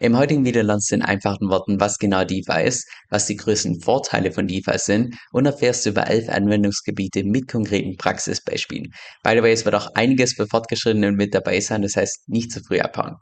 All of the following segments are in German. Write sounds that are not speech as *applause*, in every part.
Im heutigen Video lernst du in einfachen Worten, was genau DeFi ist, was die größten Vorteile von DeFi sind und erfährst über elf Anwendungsgebiete mit konkreten Praxisbeispielen. By the way, es wird auch einiges für Fortgeschrittene mit dabei sein, das heißt nicht zu früh abhauen.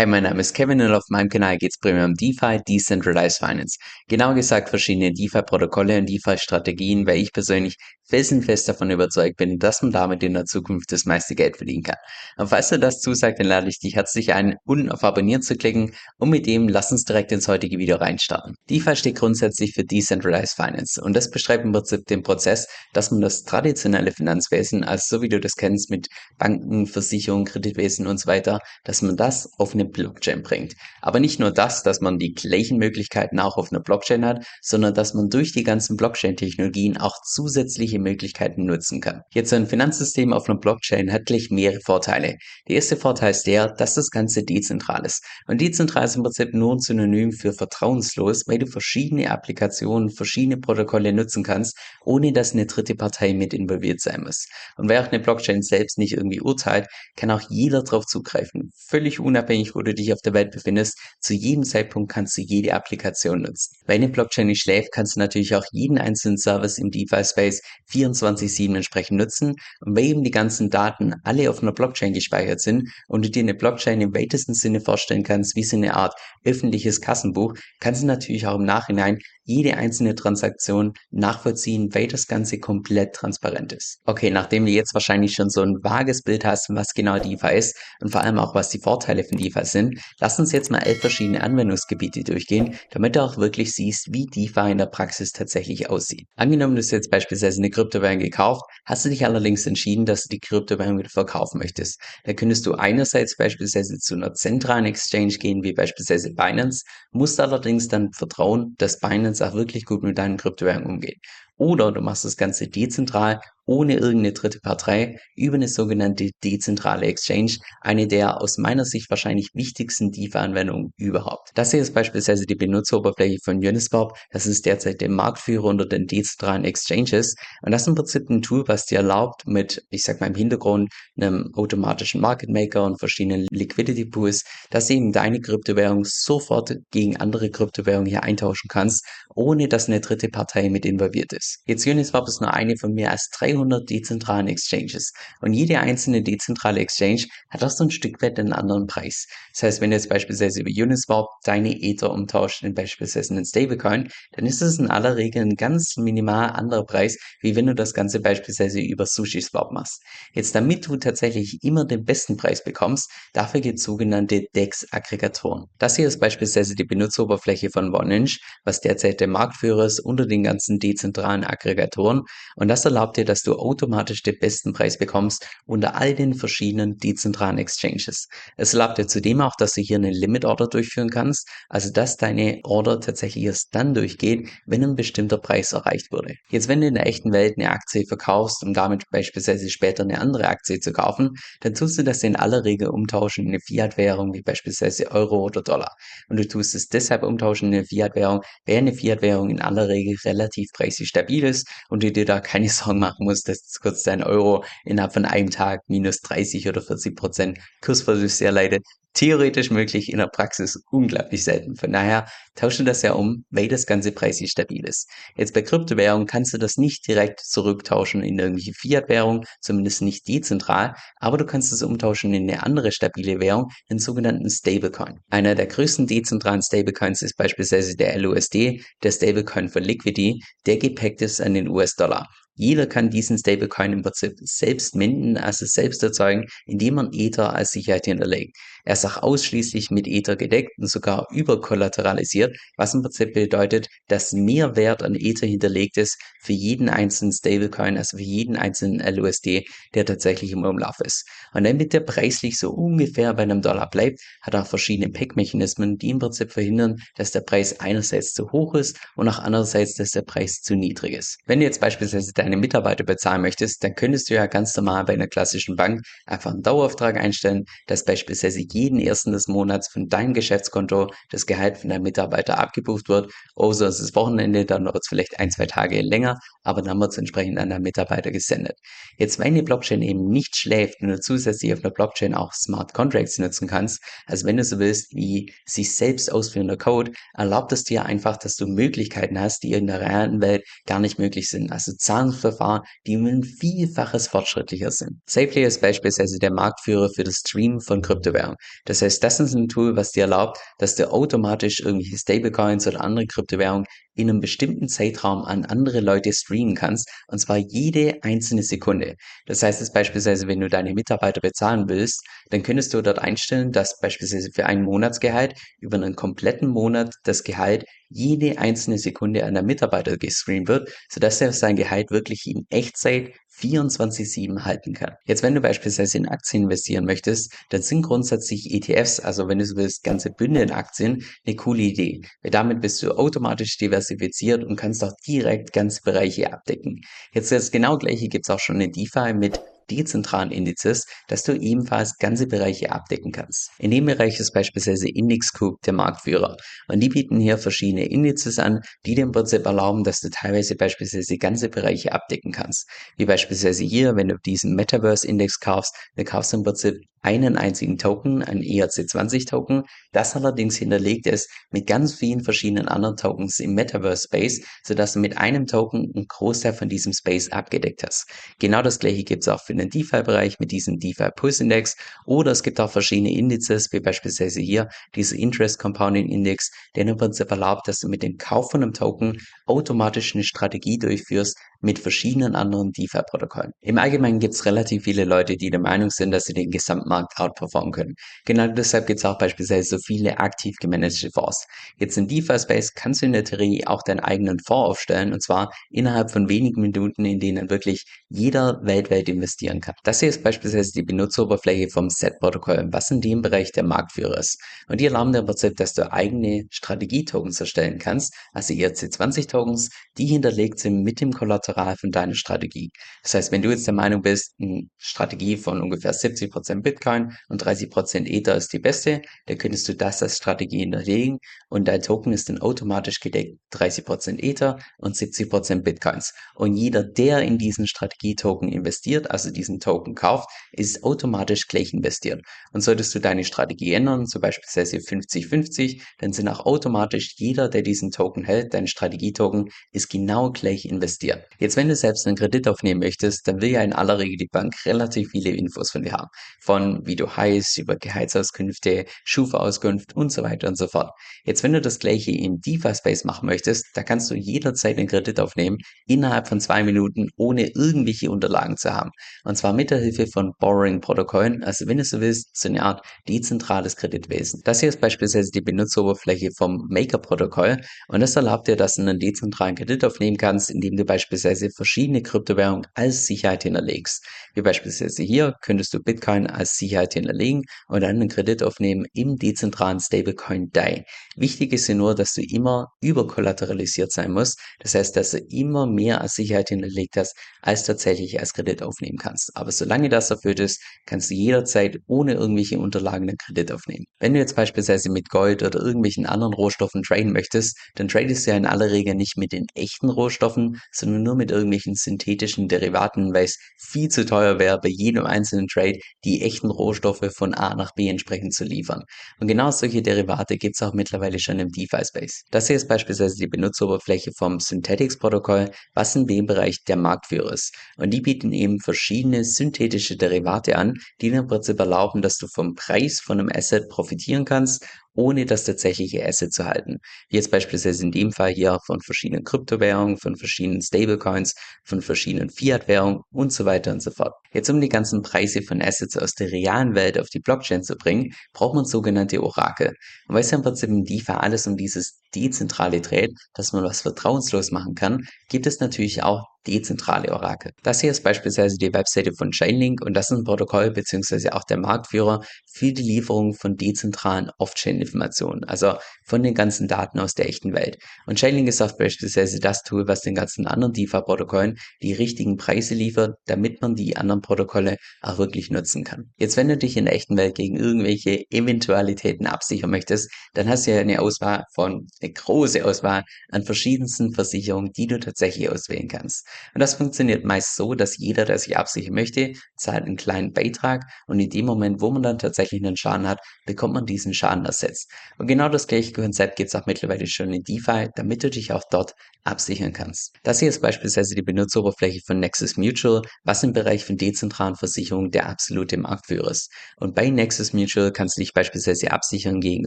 Hey, mein Name ist Kevin und auf meinem Kanal geht es primär um DeFi, Decentralized Finance. Genauer gesagt verschiedene DeFi-Protokolle und DeFi-Strategien, weil ich persönlich felsenfest davon überzeugt bin, dass man damit in der Zukunft das meiste Geld verdienen kann. Und falls du das zusagt, dann lade ich dich herzlich ein, unten auf Abonnieren zu klicken und mit dem lass uns direkt ins heutige Video reinstarten. DeFi steht grundsätzlich für Decentralized Finance und das beschreibt im Prinzip den Prozess, dass man das traditionelle Finanzwesen, also so wie du das kennst mit Banken, Versicherungen, Kreditwesen und so weiter, dass man das auf eine Blockchain bringt. Aber nicht nur das, dass man die gleichen Möglichkeiten auch auf einer Blockchain hat, sondern dass man durch die ganzen Blockchain-Technologien auch zusätzliche Möglichkeiten nutzen kann. Jetzt ein Finanzsystem auf einer Blockchain hat gleich mehrere Vorteile. Der erste Vorteil ist der, dass das Ganze dezentral ist. Und dezentral ist im Prinzip nur ein Synonym für vertrauenslos, weil du verschiedene Applikationen, verschiedene Protokolle nutzen kannst, ohne dass eine dritte Partei mit involviert sein muss. Und wer auch eine Blockchain selbst nicht irgendwie urteilt, kann auch jeder darauf zugreifen. Völlig unabhängig, wo du dich auf der Welt befindest, zu jedem Zeitpunkt kannst du jede Applikation nutzen. Weil eine Blockchain nicht schläft, kannst du natürlich auch jeden einzelnen Service im DeFi-Space 24-7 entsprechend nutzen. Und weil eben die ganzen Daten alle auf einer Blockchain gespeichert sind und du dir eine Blockchain im weitesten Sinne vorstellen kannst, wie so eine Art öffentliches Kassenbuch, kannst du natürlich auch im Nachhinein jede einzelne Transaktion nachvollziehen, weil das Ganze komplett transparent ist. Okay, nachdem du jetzt wahrscheinlich schon so ein vages Bild hast, was genau DeFi ist und vor allem auch was die Vorteile von DeFi sind, lass uns jetzt mal elf verschiedene Anwendungsgebiete durchgehen, damit du auch wirklich siehst, wie DeFi in der Praxis tatsächlich aussieht. Angenommen, du hast jetzt beispielsweise eine Kryptowährung gekauft, hast du dich allerdings entschieden, dass du die Kryptowährung wieder verkaufen möchtest. Da könntest du einerseits beispielsweise zu einer zentralen Exchange gehen, wie beispielsweise Binance, musst allerdings dann vertrauen, dass Binance auch wirklich gut mit deinen Kryptowährungen umgeht. Oder du machst das Ganze dezentral ohne irgendeine dritte Partei über eine sogenannte dezentrale Exchange, eine der aus meiner Sicht wahrscheinlich wichtigsten DeFi-Anwendungen überhaupt. Das hier ist beispielsweise die Benutzeroberfläche von Uniswap. Das ist derzeit der Marktführer unter den dezentralen Exchanges und das ist im Prinzip ein Tool, was dir erlaubt, mit, ich sag mal im Hintergrund, einem automatischen Market Maker und verschiedenen Liquidity Pools, dass eben deine Kryptowährung sofort gegen andere Kryptowährungen hier eintauschen kannst, ohne dass eine dritte Partei mit involviert ist. Jetzt Uniswap ist nur eine von mehr als 300 300 dezentralen Exchanges. Und jede einzelne dezentrale Exchange hat auch so ein Stück weit einen anderen Preis. Das heißt, wenn du jetzt beispielsweise über Uniswap deine Ether umtauscht in beispielsweise einen Stablecoin, dann ist es in aller Regel ein ganz minimal anderer Preis, wie wenn du das Ganze beispielsweise über SushiSwap machst. Jetzt damit du tatsächlich immer den besten Preis bekommst, dafür gibt es sogenannte DEX-Aggregatoren. Das hier ist beispielsweise die Benutzeroberfläche von OneInch, was derzeit der Marktführer ist unter den ganzen dezentralen Aggregatoren. Und das erlaubt dir, dass du du automatisch den besten Preis bekommst unter all den verschiedenen dezentralen Exchanges. Es erlaubt dir zudem auch, dass du hier eine Limit Order durchführen kannst, also dass deine Order tatsächlich erst dann durchgeht, wenn ein bestimmter Preis erreicht wurde. Jetzt, wenn du in der echten Welt eine Aktie verkaufst, um damit beispielsweise später eine andere Aktie zu kaufen, dann tust du das in aller Regel umtauschen in eine Fiat-Währung, wie beispielsweise Euro oder Dollar. Und du tust es deshalb umtauschen in eine Fiat-Währung, weil eine Fiat-Währung in aller Regel relativ preislich stabil ist und du dir da keine *laughs* Sorgen machen musst, dass kurz dein Euro innerhalb von einem Tag minus 30 oder 40 Prozent Kursverlust erleidet. Theoretisch möglich, in der Praxis unglaublich selten. Von daher tausche das ja um, weil das ganze preislich stabil ist. Jetzt bei Kryptowährungen kannst du das nicht direkt zurücktauschen in irgendwelche Fiat-Währung, zumindest nicht dezentral, aber du kannst es umtauschen in eine andere stabile Währung, den sogenannten Stablecoin. Einer der größten dezentralen Stablecoins ist beispielsweise der LUSD, der Stablecoin für Liquidity, der gepackt ist an den US-Dollar. Jeder kann diesen Stablecoin im Prinzip selbst minden, also selbst erzeugen, indem man Ether als Sicherheit hinterlegt. Er ist auch ausschließlich mit Ether gedeckt und sogar überkollateralisiert, was im Prinzip bedeutet, dass mehr Wert an Ether hinterlegt ist für jeden einzelnen Stablecoin, also für jeden einzelnen LUSD, der tatsächlich im Umlauf ist. Und damit der preislich so ungefähr bei einem Dollar bleibt, hat er verschiedene Pack-Mechanismen, die im Prinzip verhindern, dass der Preis einerseits zu hoch ist und auch andererseits, dass der Preis zu niedrig ist. Wenn du jetzt beispielsweise deine deine Mitarbeiter bezahlen möchtest, dann könntest du ja ganz normal bei einer klassischen Bank einfach einen Dauerauftrag einstellen, dass beispielsweise jeden ersten des Monats von deinem Geschäftskonto das Gehalt von deinem Mitarbeiter abgebucht wird. Außer es ist Wochenende, dann wird es vielleicht ein, zwei Tage länger, aber dann wird es entsprechend an deinen Mitarbeiter gesendet. Jetzt, wenn die Blockchain eben nicht schläft und du zusätzlich auf der Blockchain auch Smart Contracts nutzen kannst, also wenn du so willst, wie sich selbst ausführender Code, erlaubt es dir einfach, dass du Möglichkeiten hast, die in der realen Welt gar nicht möglich sind. Also Zahlungsverfahren, die um ein Vielfaches fortschrittlicher sind. Safely ist beispielsweise der Marktführer für das Streamen von Kryptowährungen. Das heißt, das ist ein Tool, was dir erlaubt, dass du automatisch irgendwelche Stablecoins oder andere Kryptowährungen in einem bestimmten Zeitraum an andere Leute streamen kannst, und zwar jede einzelne Sekunde. Das heißt dass beispielsweise, wenn du deine Mitarbeiter bezahlen willst, dann könntest du dort einstellen, dass beispielsweise für ein Monatsgehalt über einen kompletten Monat das Gehalt jede einzelne Sekunde an der Mitarbeiter gestreamt wird, sodass er sein Gehalt wirklich in Echtzeit 24-7 halten kann. Jetzt, wenn du beispielsweise in Aktien investieren möchtest, dann sind grundsätzlich ETFs, also wenn du so willst, ganze Bünde in Aktien, eine coole Idee. Weil damit bist du automatisch diversifiziert und kannst auch direkt ganze Bereiche abdecken. Jetzt das genau gleiche gibt es auch schon in DeFi mit dezentralen Indizes, dass du ebenfalls ganze Bereiche abdecken kannst. In dem Bereich ist beispielsweise IndexCoop der Marktführer und die bieten hier verschiedene Indizes an, die im Prinzip erlauben, dass du teilweise beispielsweise ganze Bereiche abdecken kannst. Wie beispielsweise hier, wenn du diesen Metaverse-Index kaufst, dann kaufst du im Prinzip einen einzigen Token, ein ERC20-Token, das allerdings hinterlegt ist mit ganz vielen verschiedenen anderen Tokens im Metaverse-Space, sodass du mit einem Token einen Großteil von diesem Space abgedeckt hast. Genau das gleiche gibt es auch für den DeFi-Bereich mit diesem DeFi Pulse Index oder es gibt auch verschiedene Indizes, wie beispielsweise hier dieser Interest Compounding Index, der im Prinzip erlaubt, dass du mit dem Kauf von einem Token automatisch eine Strategie durchführst, mit verschiedenen anderen DeFi-Protokollen. Im Allgemeinen gibt es relativ viele Leute, die der Meinung sind, dass sie den Gesamtmarkt outperformen können. Genau deshalb gibt es auch beispielsweise so viele aktiv gemanagte Fonds. Jetzt in DeFi-Space kannst du in der Theorie auch deinen eigenen Fonds aufstellen und zwar innerhalb von wenigen Minuten, in denen wirklich jeder weltweit investieren kann. Das hier ist beispielsweise die Benutzeroberfläche vom Set-Protokoll, was in dem Bereich der Marktführer ist. Und die erlauben dir im Prinzip, dass du eigene Strategie-Tokens erstellen kannst, also ERC20-Tokens, die hinterlegt sind mit dem Kollateral Von deiner Strategie. Das heißt, wenn du jetzt der Meinung bist, eine Strategie von ungefähr 70% Bitcoin und 30% Ether ist die beste, dann könntest du das als Strategie hinterlegen und dein Token ist dann automatisch gedeckt 30% Ether und 70% Bitcoins. Und jeder, der in diesen Strategietoken investiert, also diesen Token kauft, ist automatisch gleich investiert. Und solltest du deine Strategie ändern, zum Beispiel 50-50, dann sind auch automatisch jeder, der diesen Token hält, dein Strategietoken, ist genau gleich investiert. Jetzt, wenn du selbst einen Kredit aufnehmen möchtest, dann will ja in aller Regel die Bank relativ viele Infos von dir haben. Von wie du heißt, über Gehaltsauskünfte, Schufa-Auskunft und so weiter und so fort. Jetzt, wenn du das gleiche im DeFi-Space machen möchtest, da kannst du jederzeit einen Kredit aufnehmen, innerhalb von zwei Minuten, ohne irgendwelche Unterlagen zu haben. Und zwar mit der Hilfe von Borrowing-Protokollen, also wenn du so willst, so eine Art dezentrales Kreditwesen. Das hier ist beispielsweise die Benutzeroberfläche vom Maker-Protokoll und das erlaubt dir, dass du einen dezentralen Kredit aufnehmen kannst, indem du beispielsweise beispielsweise verschiedene Kryptowährungen als Sicherheit hinterlegst. Wie beispielsweise hier könntest du Bitcoin als Sicherheit hinterlegen und dann einen Kredit aufnehmen im dezentralen Stablecoin DAI. Wichtig ist ja nur, dass du immer überkollateralisiert sein musst. Das heißt, dass du immer mehr als Sicherheit hinterlegt hast, als tatsächlich als Kredit aufnehmen kannst. Aber solange das erfüllt ist, kannst du jederzeit ohne irgendwelche Unterlagen einen Kredit aufnehmen. Wenn du jetzt beispielsweise mit Gold oder irgendwelchen anderen Rohstoffen traden möchtest, dann tradest du ja in aller Regel nicht mit den echten Rohstoffen, sondern nur mit irgendwelchen synthetischen Derivaten, weil es viel zu teuer wäre, bei jedem einzelnen Trade die echten Rohstoffe von A nach B entsprechend zu liefern. Und genau solche Derivate gibt es auch mittlerweile schon im DeFi-Space. Das hier ist beispielsweise die Benutzeroberfläche vom Synthetics-Protokoll, was in dem Bereich der Marktführer ist. Und die bieten eben verschiedene synthetische Derivate an, die im Prinzip erlauben, dass du vom Preis von einem Asset profitieren kannst ohne das tatsächliche Asset zu halten. Jetzt beispielsweise in dem Fall hier von verschiedenen Kryptowährungen, von verschiedenen Stablecoins, von verschiedenen Fiat-Währungen und so weiter und so fort. Jetzt um die ganzen Preise von Assets aus der realen Welt auf die Blockchain zu bringen, braucht man sogenannte Orakel. Und weil es ja im Prinzip in DeFi alles um dieses dezentrale dreht, dass man was vertrauenslos machen kann, gibt es natürlich auch dezentrale Orakel. Das hier ist beispielsweise die Webseite von Chainlink und das ist ein Protokoll bzw. auch der Marktführer für die Lieferung von dezentralen Off-Chain-Informationen, also von den ganzen Daten aus der echten Welt. Und Chainlink ist auch beispielsweise das Tool, was den ganzen anderen DeFi-Protokollen die richtigen Preise liefert, damit man die anderen Protokolle auch wirklich nutzen kann. Jetzt, wenn du dich in der echten Welt gegen irgendwelche Eventualitäten absichern möchtest, dann hast du ja eine Auswahl von, eine große Auswahl an verschiedensten Versicherungen, die du tatsächlich auswählen kannst. Und das funktioniert meist so, dass jeder, der sich absichern möchte, zahlt einen kleinen Beitrag und in dem Moment, wo man dann tatsächlich einen Schaden hat, bekommt man diesen Schaden ersetzt. Und genau das gleiche Konzept gibt es auch mittlerweile schon in DeFi, damit du dich auch dort absichern kannst. Das hier ist beispielsweise die Benutzeroberfläche von Nexus Mutual, was im Bereich von dezentralen Versicherungen der absolute Marktführer ist. Und bei Nexus Mutual kannst du dich beispielsweise absichern gegen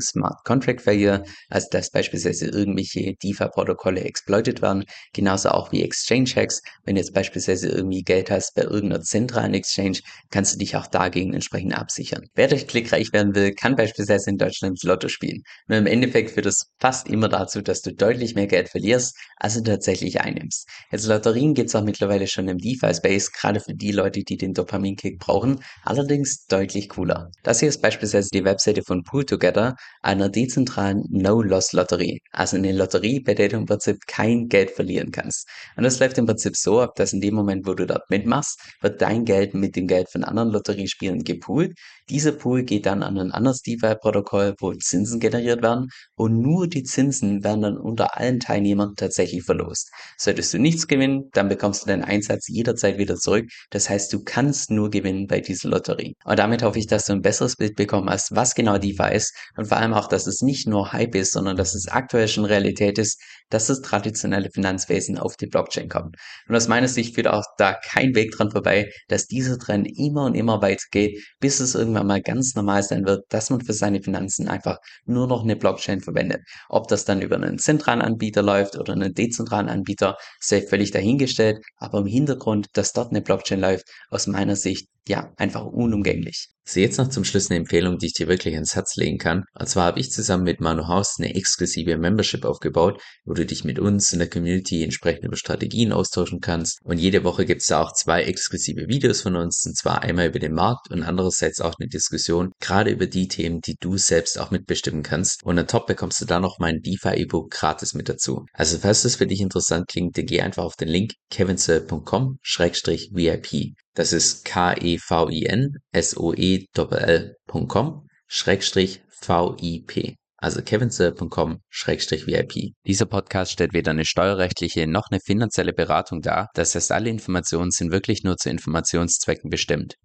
Smart Contract Failure, also dass beispielsweise irgendwelche DeFi-Protokolle exploited werden, genauso auch wie Exchange Hacks. Wenn du jetzt beispielsweise irgendwie Geld hast bei irgendeiner zentralen Exchange, kannst du dich auch dagegen entsprechend absichern. Wer durch Klick reich werden will, kann beispielsweise in Deutschland Lotto spielen. Nur im Endeffekt führt das fast immer dazu, dass du deutlich mehr Geld verlierst, als du tatsächlich einnimmst. Jetzt Lotterien gibt es auch mittlerweile schon im DeFi-Space, gerade für die Leute, die den Dopaminkick brauchen, allerdings deutlich cooler. Das hier ist beispielsweise die Webseite von Pool Together, einer dezentralen No-Loss-Lotterie. Also eine Lotterie, bei der du im Prinzip kein Geld verlieren kannst. Und das läuft im Prinzip so ab, dass in dem Moment, wo du dort mitmachst, wird dein Geld mit dem Geld von anderen Lotteriespielen gepoolt. Dieser Pool geht dann an ein anderes DeFi-Protokoll, wo Zinsen generiert werden und nur die Zinsen werden dann unter allen Teilnehmern tatsächlich verlost. Solltest du nichts gewinnen, dann bekommst du deinen Einsatz jederzeit wieder zurück. Das heißt, du kannst nur gewinnen bei dieser Lotterie. Und damit hoffe ich, dass du ein besseres Bild bekommen hast, was genau DeFi ist und vor allem auch, dass es nicht nur Hype ist, sondern dass es aktuell schon Realität ist, dass das traditionelle Finanzwesen auf die Blockchain kommt. Und aus meiner Sicht führt auch da kein Weg dran vorbei, dass dieser Trend immer und immer weitergeht, bis es irgendwann mal ganz normal sein wird, dass man für seine Finanzen einfach nur noch eine Blockchain verwendet. Ob das dann über einen zentralen Anbieter läuft oder einen dezentralen Anbieter, sei völlig dahingestellt, aber im Hintergrund, dass dort eine Blockchain läuft, aus meiner Sicht ja, einfach unumgänglich. So, jetzt noch zum Schluss eine Empfehlung, die ich dir wirklich ans Herz legen kann. Und zwar habe ich zusammen mit Manu Haus eine exklusive Membership aufgebaut, wo du dich mit uns in der Community entsprechend über Strategien austauschen kannst. Und jede Woche gibt es da auch zwei exklusive Videos von uns, und zwar einmal über den Markt und andererseits auch eine Diskussion, gerade über die Themen, die du selbst auch mitbestimmen kannst. Und on top bekommst du da noch mein DeFi-E-Book gratis mit dazu. Also falls das für dich interessant klingt, dann geh einfach auf den Link kevinsoe.com-vip. Das ist K-E-V-I-N-S-O-E-L.com Schrägstrich V-I-P. Also kevinsoe.com Schrägstrich VIP. Dieser Podcast stellt weder eine steuerrechtliche noch eine finanzielle Beratung dar. Das heißt, alle Informationen sind wirklich nur zu Informationszwecken bestimmt.